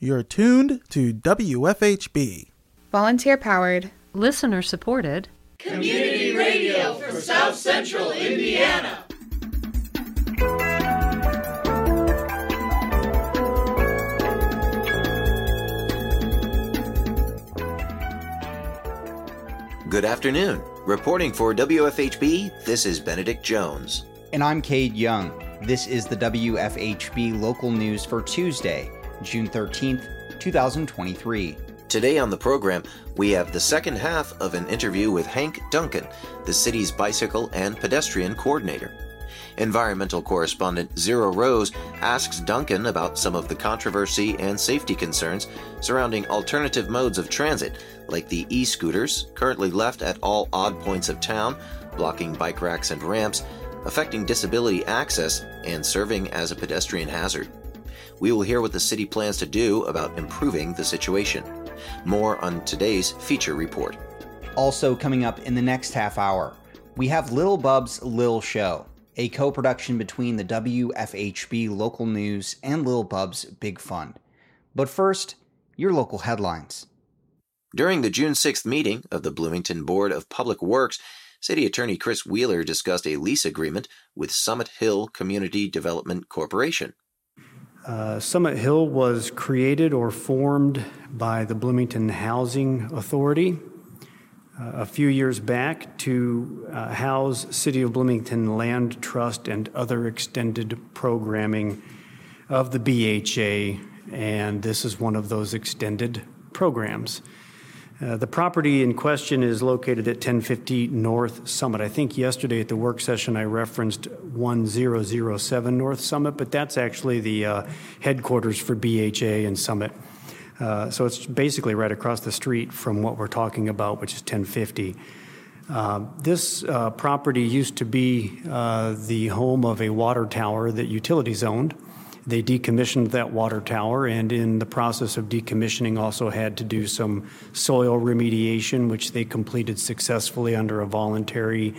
You're tuned to WFHB. Volunteer powered, listener supported, community radio for South Central Indiana. Good afternoon. Reporting for WFHB, this is Benedict Jones. And I'm Cade Young. This is the WFHB local news for Tuesday, June 13th, 2023. Today on the program, we have the second half of an interview with Hank Duncan, the city's bicycle and pedestrian coordinator. Environmental correspondent Zyro Roze asks Duncan about some of the controversy and safety concerns surrounding alternative modes of transit, like the e scooters currently left at all odd points of town, blocking bike racks and ramps, affecting disability access, and serving as a pedestrian hazard. We will hear what the city plans to do about improving the situation. More on today's feature report. Also, coming up in the next half hour, we have Lil Bub's Lil Show a co production between the WFHB local news and Lil Bub's Big Fund. But first, your local headlines. During the June 6th meeting of the Bloomington Board of Public Works, City Attorney Chris Wheeler discussed a lease agreement with Summit Hill Community Development Corporation. Uh, Summit Hill was created or formed by the Bloomington Housing Authority a few years back to uh, house City of Bloomington Land Trust and other extended programming of the BHA, and this is one of those extended programs. Uh, the property in question is located at 1050 North Summit. I think yesterday at the work session I referenced 1007 North Summit, but that's actually the uh, headquarters for BHA and Summit. Uh, so it's basically right across the street from what we're talking about, which is 1050. Uh, this uh, property used to be uh, the home of a water tower that utilities owned. They decommissioned that water tower, and in the process of decommissioning, also had to do some soil remediation, which they completed successfully under a voluntary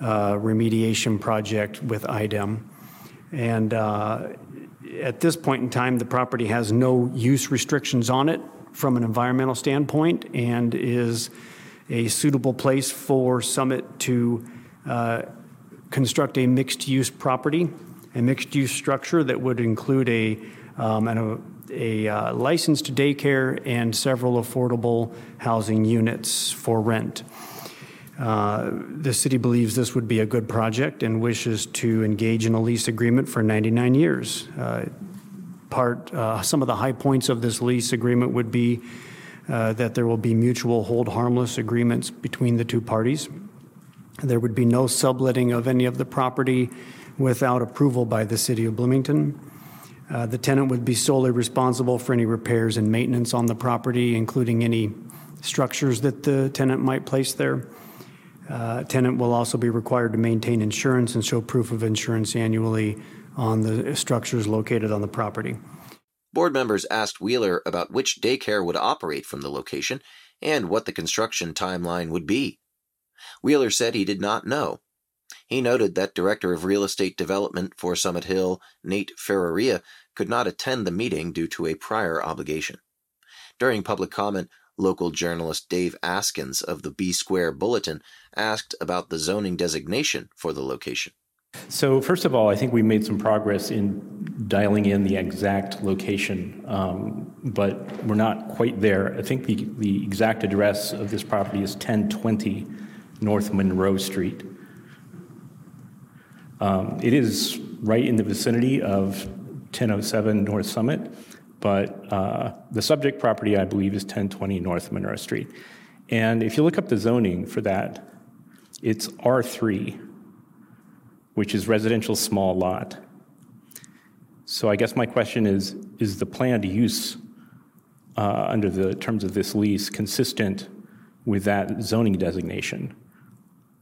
uh, remediation project with IDEM. And at this point in time, the property has no use restrictions on it from an environmental standpoint and is a suitable place for Summit to uh, construct a mixed use property, a mixed use structure that would include a, um, a, a uh, licensed daycare and several affordable housing units for rent. Uh, the city believes this would be a good project and wishes to engage in a lease agreement for 99 years. Uh, part, uh, some of the high points of this lease agreement would be uh, that there will be mutual hold harmless agreements between the two parties. There would be no subletting of any of the property without approval by the city of Bloomington. Uh, the tenant would be solely responsible for any repairs and maintenance on the property, including any structures that the tenant might place there. Uh, tenant will also be required to maintain insurance and show proof of insurance annually on the structures located on the property. Board members asked Wheeler about which daycare would operate from the location and what the construction timeline would be. Wheeler said he did not know. He noted that Director of Real Estate Development for Summit Hill, Nate Ferreria, could not attend the meeting due to a prior obligation. During public comment, Local journalist Dave Askins of the B Square Bulletin asked about the zoning designation for the location. So, first of all, I think we made some progress in dialing in the exact location, um, but we're not quite there. I think the, the exact address of this property is 1020 North Monroe Street. Um, it is right in the vicinity of 1007 North Summit. But uh, the subject property, I believe, is 1020 North Monroe Street. And if you look up the zoning for that, it's R3, which is residential small lot. So I guess my question is is the planned use uh, under the terms of this lease consistent with that zoning designation?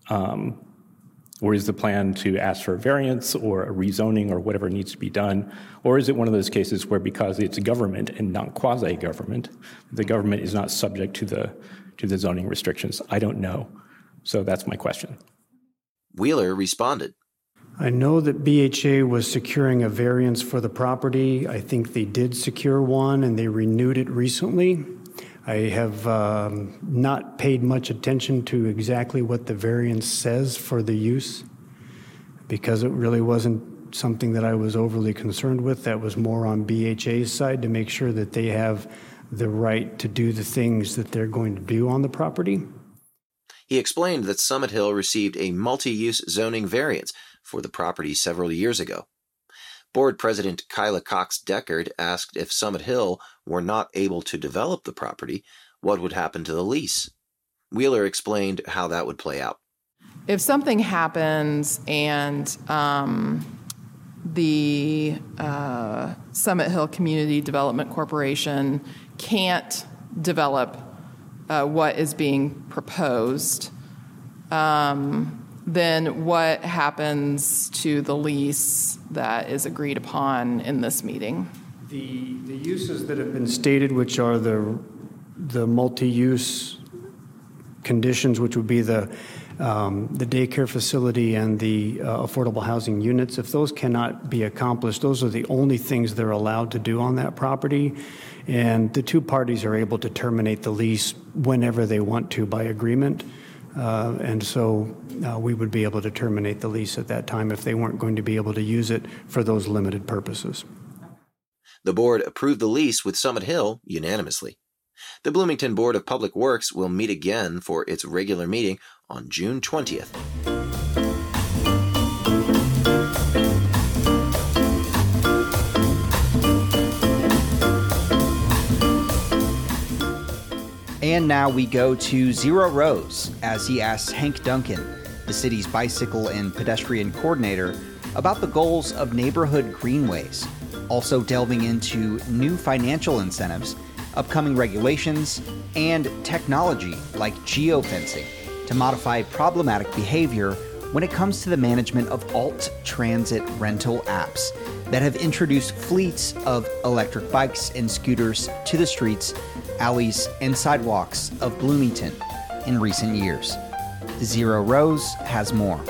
Um, or is the plan to ask for a variance or a rezoning or whatever needs to be done? Or is it one of those cases where because it's government and not quasi government, the government is not subject to the, to the zoning restrictions? I don't know. So that's my question. Wheeler responded. I know that BHA was securing a variance for the property. I think they did secure one and they renewed it recently. I have um, not paid much attention to exactly what the variance says for the use because it really wasn't something that I was overly concerned with. That was more on BHA's side to make sure that they have the right to do the things that they're going to do on the property. He explained that Summit Hill received a multi use zoning variance for the property several years ago. Board President Kyla Cox Deckard asked if Summit Hill were not able to develop the property, what would happen to the lease. Wheeler explained how that would play out. If something happens and um, the uh, Summit Hill Community Development Corporation can't develop uh, what is being proposed, um, then what happens to the lease that is agreed upon in this meeting? The, the uses that have been stated, which are the, the multi-use conditions, which would be the, um, the daycare facility and the uh, affordable housing units, if those cannot be accomplished, those are the only things they're allowed to do on that property. And the two parties are able to terminate the lease whenever they want to by agreement. Uh, and so uh, we would be able to terminate the lease at that time if they weren't going to be able to use it for those limited purposes. The board approved the lease with Summit Hill unanimously. The Bloomington Board of Public Works will meet again for its regular meeting on June 20th. And now we go to Zyro Roze as he asks Hank Duncan, the city's bicycle and pedestrian coordinator, about the goals of neighborhood greenways, also delving into new financial incentives, upcoming regulations, and technology like geofencing to modify problematic behavior when it comes to the management of alt transit rental apps that have introduced fleets of electric bikes and scooters to the streets, alleys, and sidewalks of Bloomington in recent years. Zyro Roze has more.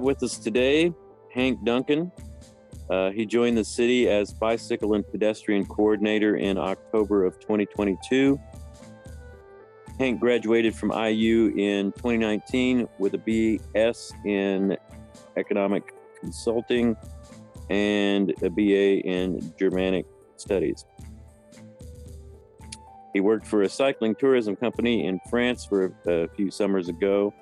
Have with us today Hank Duncan. Uh, he joined the city as bicycle and pedestrian coordinator in October of 2022. Hank graduated from IU in 2019 with a BS in economic consulting and a BA in Germanic studies. He worked for a cycling tourism company in France for a, a few summers ago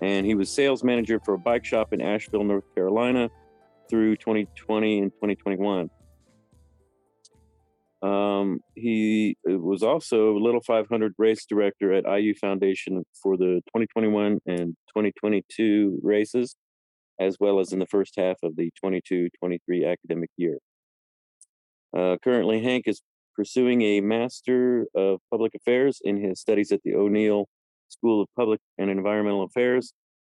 and he was sales manager for a bike shop in Asheville, North Carolina through 2020 and 2021. Um, he was also Little 500 race director at IU Foundation for the 2021 and 2022 races, as well as in the first half of the 22 23 academic year. Uh, currently, Hank is pursuing a Master of Public Affairs in his studies at the O'Neill School of Public and Environmental Affairs,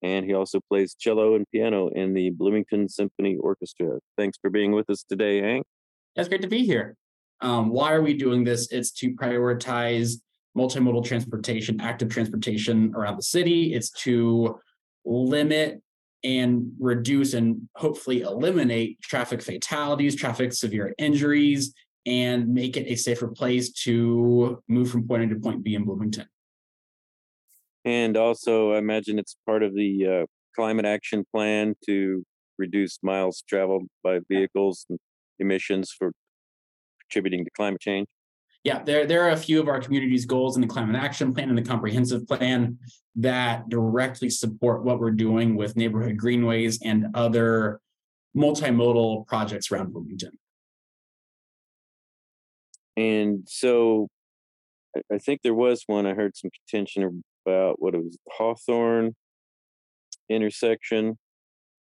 and he also plays cello and piano in the Bloomington Symphony Orchestra. Thanks for being with us today, Hank. It's great to be here. Um, why are we doing this? It's to prioritize multimodal transportation, active transportation around the city. It's to limit and reduce and hopefully eliminate traffic fatalities, traffic severe injuries, and make it a safer place to move from point A to point B in Bloomington. And also, I imagine it's part of the uh, climate action plan to reduce miles traveled by vehicles and emissions for contributing to climate change. Yeah, there, there are a few of our community's goals in the climate action plan and the comprehensive plan that directly support what we're doing with neighborhood greenways and other multimodal projects around Bloomington. And so I think there was one, I heard some contention about what it was Hawthorne intersection.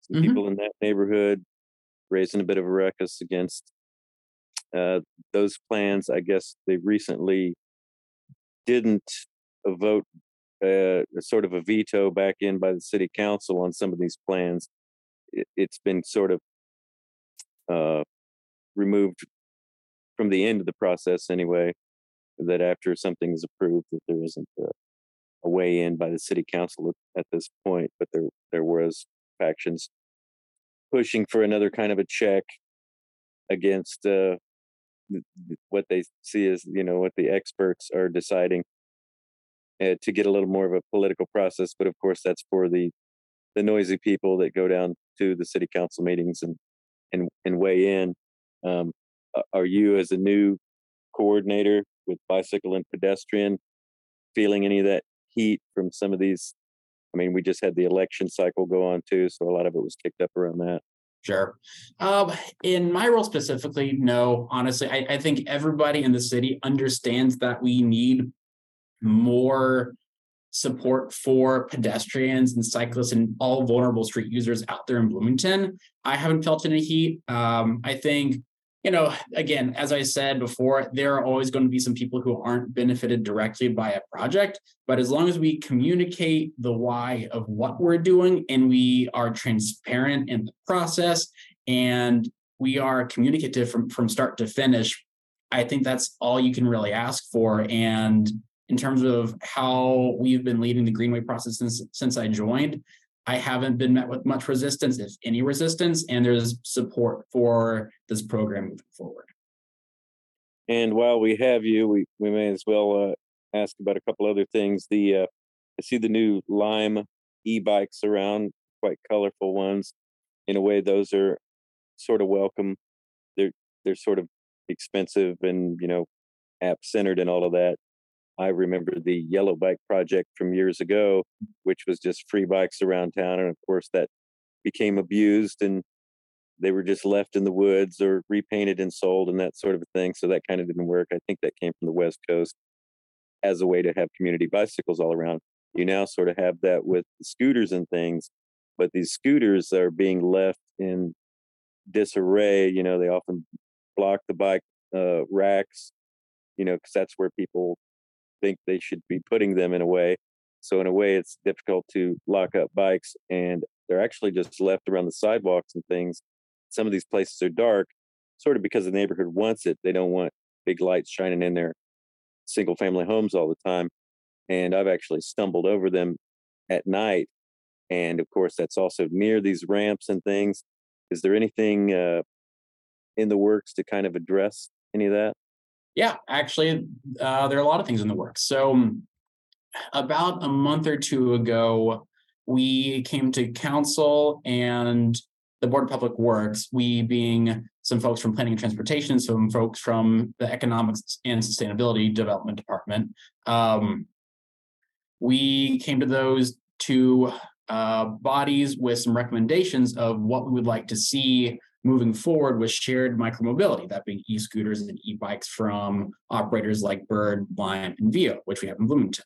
Some mm-hmm. people in that neighborhood raising a bit of a ruckus against uh, those plans. I guess they recently didn't vote uh, sort of a veto back in by the city council on some of these plans, it, has been sort of uh, removed from the end of the process anyway. That after something is approved, that there isn't a, a weigh in by the city council at, at this point, but there there was factions pushing for another kind of a check against uh, what they see as you know what the experts are deciding uh, to get a little more of a political process. But of course, that's for the the noisy people that go down to the city council meetings and and and weigh in. Um, are you, as a new coordinator with bicycle and pedestrian, feeling any of that heat from some of these? I mean, we just had the election cycle go on too, so a lot of it was kicked up around that. Sure. Um, in my role specifically, no. Honestly, I, I think everybody in the city understands that we need more support for pedestrians and cyclists and all vulnerable street users out there in Bloomington. I haven't felt any heat. Um, I think, you know, again, as I said before, there are always going to be some people who aren't benefited directly by a project. But as long as we communicate the why of what we're doing and we are transparent in the process and we are communicative from, from start to finish, I think that's all you can really ask for. And in terms of how we've been leading the Greenway process since since I joined. I haven't been met with much resistance, if any resistance, and there's support for this program moving forward. And while we have you, we, we may as well uh, ask about a couple other things. The uh, I see the new Lime e-bikes around, quite colorful ones. In a way, those are sort of welcome. They're they're sort of expensive and you know app centered and all of that. I remember the Yellow Bike Project from years ago, which was just free bikes around town. And of course, that became abused and they were just left in the woods or repainted and sold and that sort of thing. So that kind of didn't work. I think that came from the West Coast as a way to have community bicycles all around. You now sort of have that with scooters and things, but these scooters are being left in disarray. You know, they often block the bike uh, racks, you know, because that's where people think they should be putting them in a way. So in a way, it's difficult to lock up bikes, and they're actually just left around the sidewalks and things. Some of these places are dark, sort of because the neighborhood wants it. They don't want big lights shining in their single family homes all the time. And I've actually stumbled over them at night. And of course, that's also near these ramps and things. Is there anything uh, in the works to kind of address any of that? Yeah, actually, uh, there are a lot of things in the works. So, um, about a month or two ago, we came to council and the Board of Public Works, we being some folks from Planning and Transportation, some folks from the Economics and Sustainability Development Department. Um, we came to those two uh, bodies with some recommendations of what we would like to see moving forward with shared micromobility, that being e-scooters and e-bikes from operators like Bird, Lime, and Veo, which we have in Bloomington.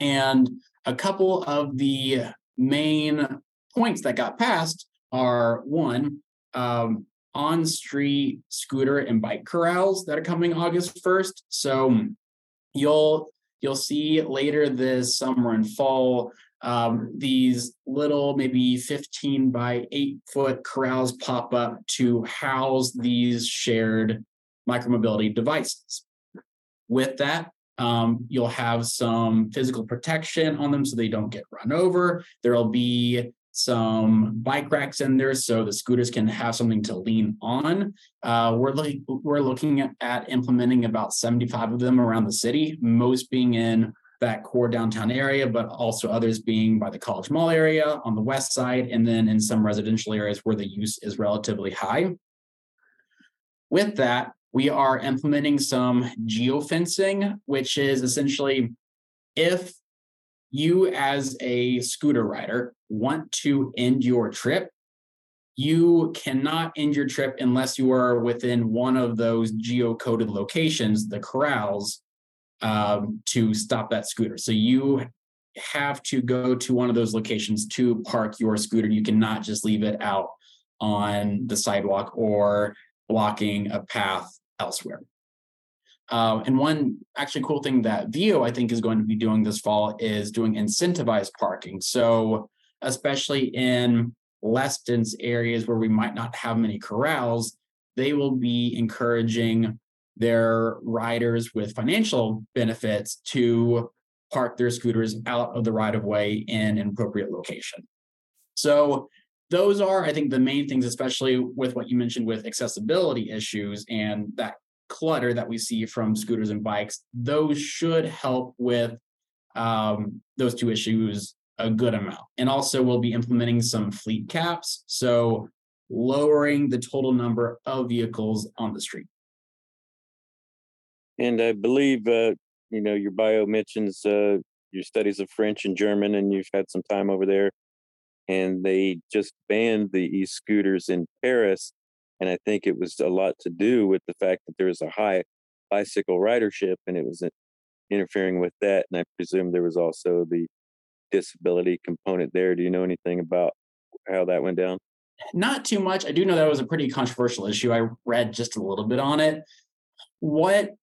And a couple of the main points that got passed are one, um, on-street scooter and bike corrals that are coming August 1st. So you'll you'll see later this summer and fall um, these little maybe 15 by 8 foot corrals pop up to house these shared micromobility devices. With that, um, you'll have some physical protection on them so they don't get run over. There'll be some bike racks in there so the scooters can have something to lean on. Uh, we're, we're looking at implementing about 75 of them around the city, most being in that core downtown area, but also others being by the College Mall area on the west side, and then in some residential areas where the use is relatively high. With that, we are implementing some geofencing, which is essentially if you as a scooter rider want to end your trip, you cannot end your trip unless you are within one of those geocoded locations, the corrals, um, to stop that scooter. So you have to go to one of those locations to park your scooter. You cannot just leave it out on the sidewalk or blocking a path elsewhere. Uh, and one actually cool thing that Veo I think is going to be doing this fall is doing incentivized parking. So especially in less dense areas where we might not have many corrals, they will be encouraging their riders with financial benefits to park their scooters out of the right of way in an appropriate location. So those are, I think, the main things, especially with what you mentioned with accessibility issues and that clutter that we see from scooters and bikes. Those should help with um, those two issues a good amount. And also, we'll be implementing some fleet caps. So, lowering the total number of vehicles on the street. And I believe, uh, you know, your bio mentions uh, your studies of French and German, and you've had some time over there. And they just banned the e scooters in Paris. And I think it was a lot to do with the fact that there was a high bicycle ridership and it was interfering with that. And I presume there was also the disability component there. Do you know anything about how that went down? Not too much. I do know that was a pretty controversial issue. I read just a little bit on it. What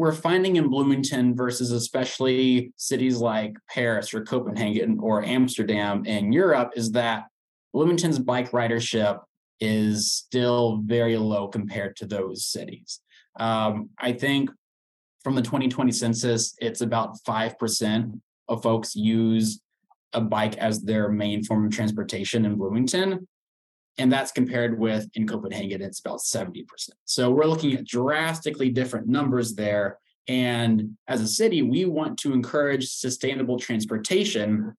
we're finding in Bloomington versus especially cities like Paris or Copenhagen or Amsterdam in Europe is that Bloomington's bike ridership is still very low compared to those cities. Um, I think from the 2020 census, it's about 5% of folks use a bike as their main form of transportation in Bloomington. And that's compared with in Copenhagen, it's about 70%. So we're looking at drastically different numbers there. And as a city, we want to encourage sustainable transportation.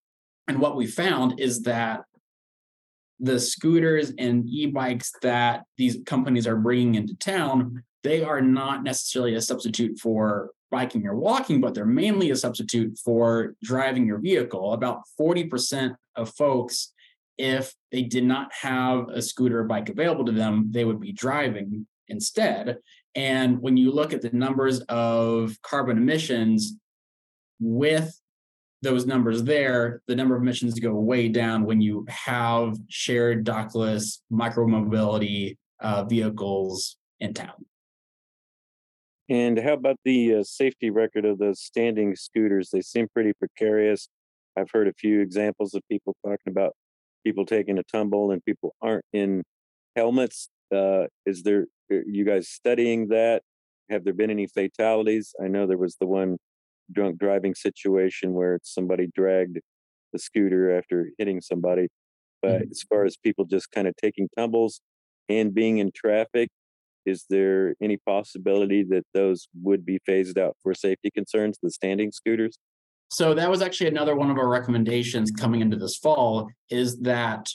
And what we found is that the scooters and e-bikes that these companies are bringing into town they are not necessarily a substitute for biking or walking but they're mainly a substitute for driving your vehicle about 40% of folks if they did not have a scooter or bike available to them they would be driving instead and when you look at the numbers of carbon emissions with those numbers there, the number of emissions go way down when you have shared dockless micromobility uh, vehicles in town. And how about the uh, safety record of those standing scooters? They seem pretty precarious. I've heard a few examples of people talking about people taking a tumble and people aren't in helmets. Uh, is there, you guys studying that? Have there been any fatalities? I know there was the one drunk driving situation where somebody dragged the scooter after hitting somebody. But mm-hmm. as far as people just kind of taking tumbles and being in traffic, is there any possibility that those would be phased out for safety concerns, the standing scooters? So that was actually another one of our recommendations coming into this fall is that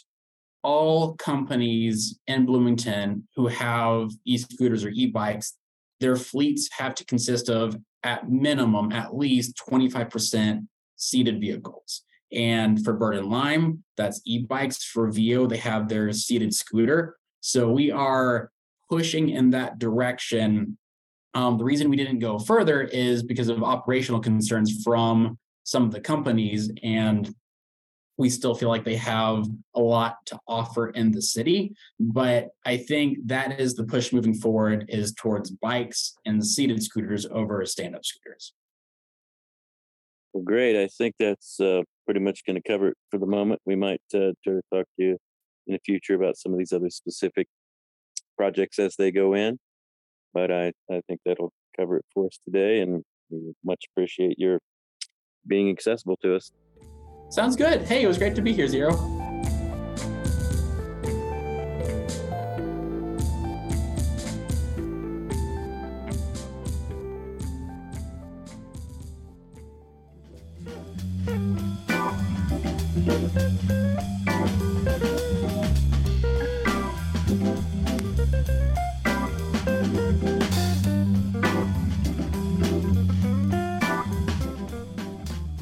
all companies in Bloomington who have e-scooters or e-bikes, their fleets have to consist of at minimum at least 25% seated vehicles. And for Bird and Lime, that's e-bikes. For Veo, they have their seated scooter. So we are pushing in that direction. Um, the reason we didn't go further is because of operational concerns from some of the companies and we still feel like they have a lot to offer in the city. But i think that is the push moving forward is towards bikes and seated scooters over stand-up scooters. Well great. I think that's uh, pretty much going to cover it for the moment. We might uh, talk to you in the future about some of these other specific projects as they go in. But i, I think that'll cover it for us today and we much appreciate your being accessible to us Sounds good. Hey, it was great to be here, Zyro.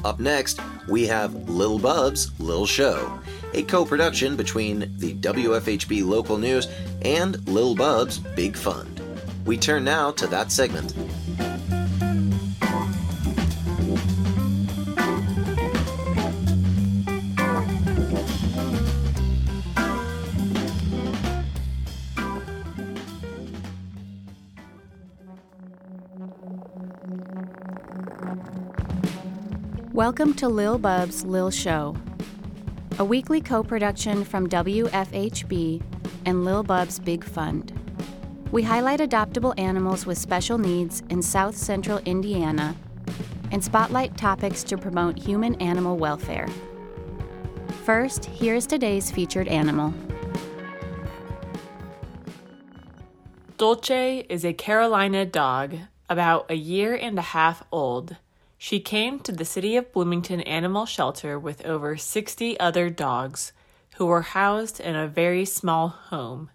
Up next, we have Lil Bub's Lil Show, a co production between the WFHB local news and Lil Bub's Big Fund. We turn now to that segment. Welcome to Lil Bub's Lil Show, a weekly co production from WFHB and Lil Bub's Big Fund. We highlight adoptable animals with special needs in South Central Indiana and spotlight topics to promote human animal welfare. First, here's today's featured animal. Dolce is a Carolina dog, about a year and a half old. She came to the City of Bloomington Animal Shelter with over 60 other dogs who were housed in a very small home.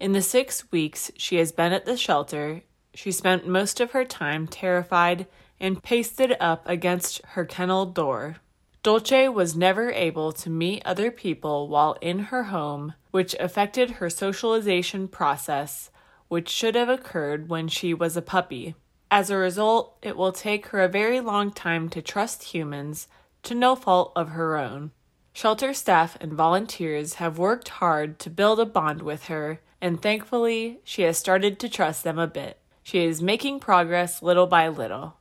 In the six weeks she has been at the shelter, she spent most of her time terrified and pasted up against her kennel door. Dolce was never able to meet other people while in her home, which affected her socialization process which should have occurred when she was a puppy. As a result, it will take her a very long time to trust humans to no fault of her own. Shelter staff and volunteers have worked hard to build a bond with her, and thankfully, she has started to trust them a bit. She is making progress little by little.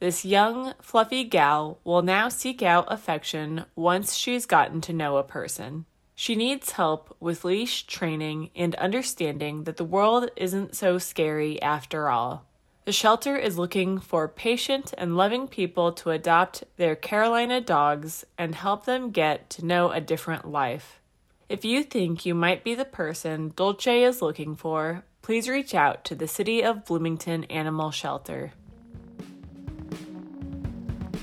This young, fluffy gal will now seek out affection once she's gotten to know a person. She needs help with leash training and understanding that the world isn't so scary after all. The shelter is looking for patient and loving people to adopt their Carolina dogs and help them get to know a different life. If you think you might be the person Dolce is looking for, please reach out to the City of Bloomington Animal Shelter.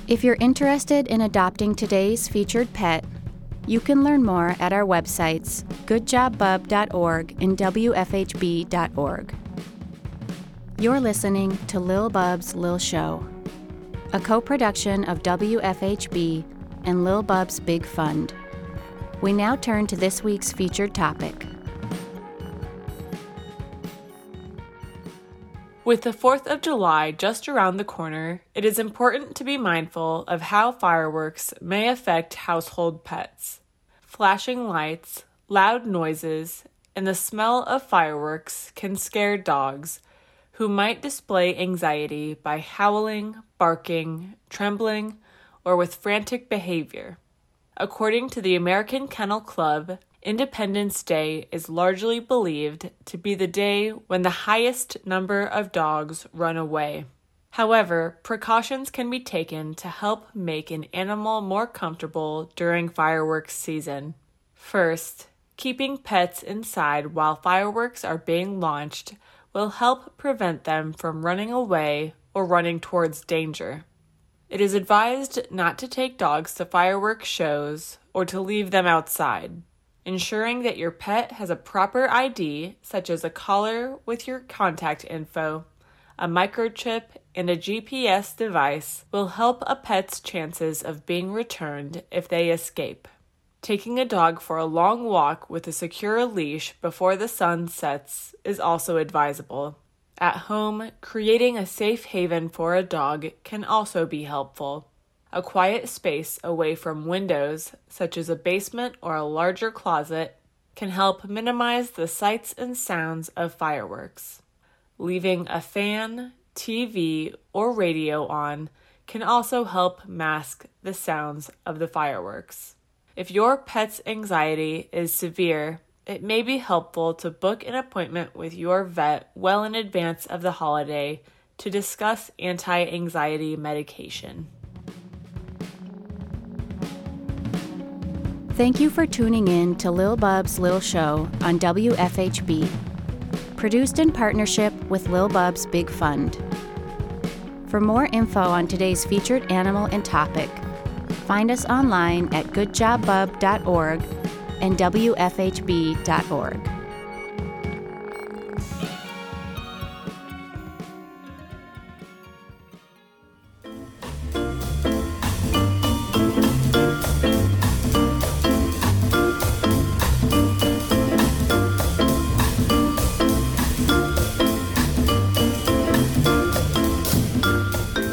If you're interested in adopting today's featured pet, you can learn more at our websites, goodjobbub.org and wfhb.org. You're listening to Lil Bub's Lil Show, a co production of WFHB and Lil Bub's Big Fund. We now turn to this week's featured topic. With the 4th of July just around the corner, it is important to be mindful of how fireworks may affect household pets. Flashing lights, loud noises, and the smell of fireworks can scare dogs who might display anxiety by howling, barking, trembling, or with frantic behavior. According to the American Kennel Club, Independence Day is largely believed to be the day when the highest number of dogs run away. However, precautions can be taken to help make an animal more comfortable during fireworks season. First, keeping pets inside while fireworks are being launched will help prevent them from running away or running towards danger. It is advised not to take dogs to fireworks shows or to leave them outside. Ensuring that your pet has a proper ID, such as a collar with your contact info, a microchip, and a GPS device, will help a pet's chances of being returned if they escape. Taking a dog for a long walk with a secure leash before the sun sets is also advisable. At home, creating a safe haven for a dog can also be helpful. A quiet space away from windows, such as a basement or a larger closet, can help minimize the sights and sounds of fireworks. Leaving a fan, TV, or radio on can also help mask the sounds of the fireworks. If your pet's anxiety is severe, it may be helpful to book an appointment with your vet well in advance of the holiday to discuss anti anxiety medication. Thank you for tuning in to Lil Bub's Lil Show on WFHB, produced in partnership with Lil Bub's Big Fund. For more info on today's featured animal and topic, find us online at goodjobbub.org and wfhb.org.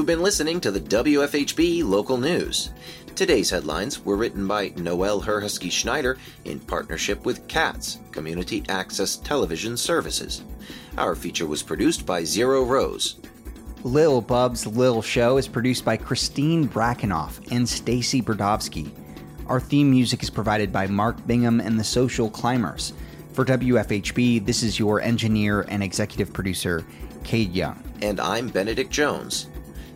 You've been listening to the WFHB local news. Today's headlines were written by Noel Herhusky Schneider in partnership with CATS, Community Access Television Services. Our feature was produced by Zyro Roze. Lil Bub's Lil Show is produced by Christine Brackenoff and Stacy Brodowski. Our theme music is provided by Mark Bingham and the Social Climbers. For WFHB, this is your engineer and executive producer, Cade Young. And I'm Benedict Jones.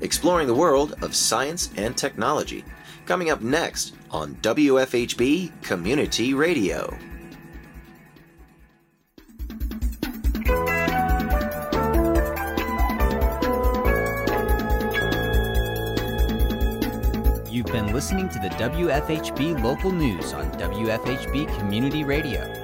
exploring the world of science and technology. Coming up next on WFHB Community Radio. You've been listening to the WFHB local news on WFHB Community Radio.